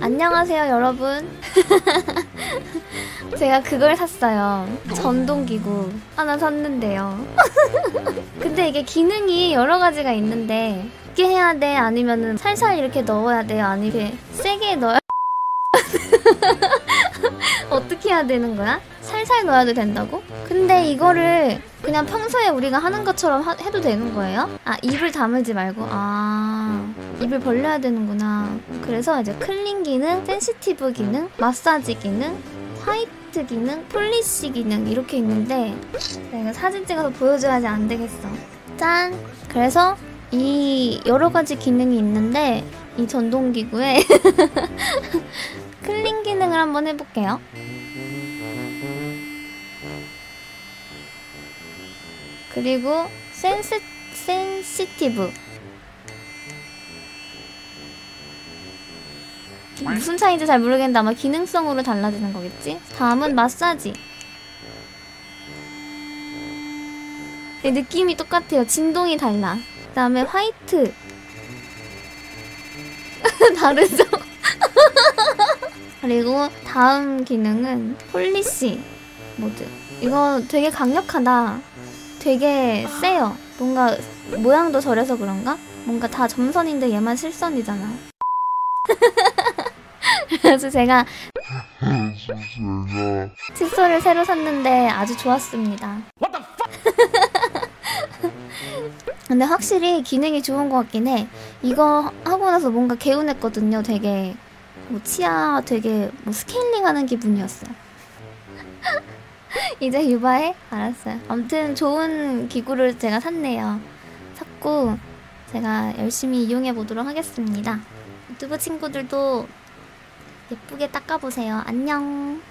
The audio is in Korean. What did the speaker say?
안녕하세요, 여러분. 제가 그걸 샀어요. 전동기구 하나 샀는데요. 근데 이게 기능이 여러 가지가 있는데 이렇게 해야 돼? 아니면은 살살 이렇게 넣어야 돼요? 아니면 세게 넣어야 어떻게 해야 되는 거야? 살살 넣어야 된다고? 근데 이거를 그냥 평소에 우리가 하는 것처럼 하- 해도 되는 거예요? 아 입을 다물지 말고 아 입을 벌려야 되는구나 그래서 이제 clean 기능, sensitive 기능, 마사지 기능, white 기능, polish 기능 이렇게 있는데 내가 사진 찍어서 보여줘야지 안 되겠어 짠! 그래서 이 여러 가지 기능이 있는데 이 전동기구에 clean 기능을 한번 해볼게요. 그리고 sense sensitive 무슨 차이인지 잘 모르겠는데 아마 기능성으로 달라지는 거겠지? 다음은 마사지 네, 느낌이 똑같아요. 진동이 달라. 그 다음에 white 다르죠? 그리고 다음 기능은 polish 모드. 이거 되게 강력하다. 되게 세요. 뭔가 모양도 저래서 그런가? 뭔가 다 점선인데 얘만 실선이잖아. 그래서 제가 칫솔을 새로 샀는데 아주 좋았습니다. 근데 확실히 기능이 좋은 것 같긴 해. 이거 하고 나서 뭔가 개운했거든요. 되게 뭐 치아 되게 뭐 스케일링하는 기분이었어. 이제 유바해? 알았어요. 아무튼 좋은 기구를 제가 샀네요. 샀고 제가 열심히 이용해 보도록 하겠습니다. 유튜브 친구들도 예쁘게 닦아보세요. 안녕.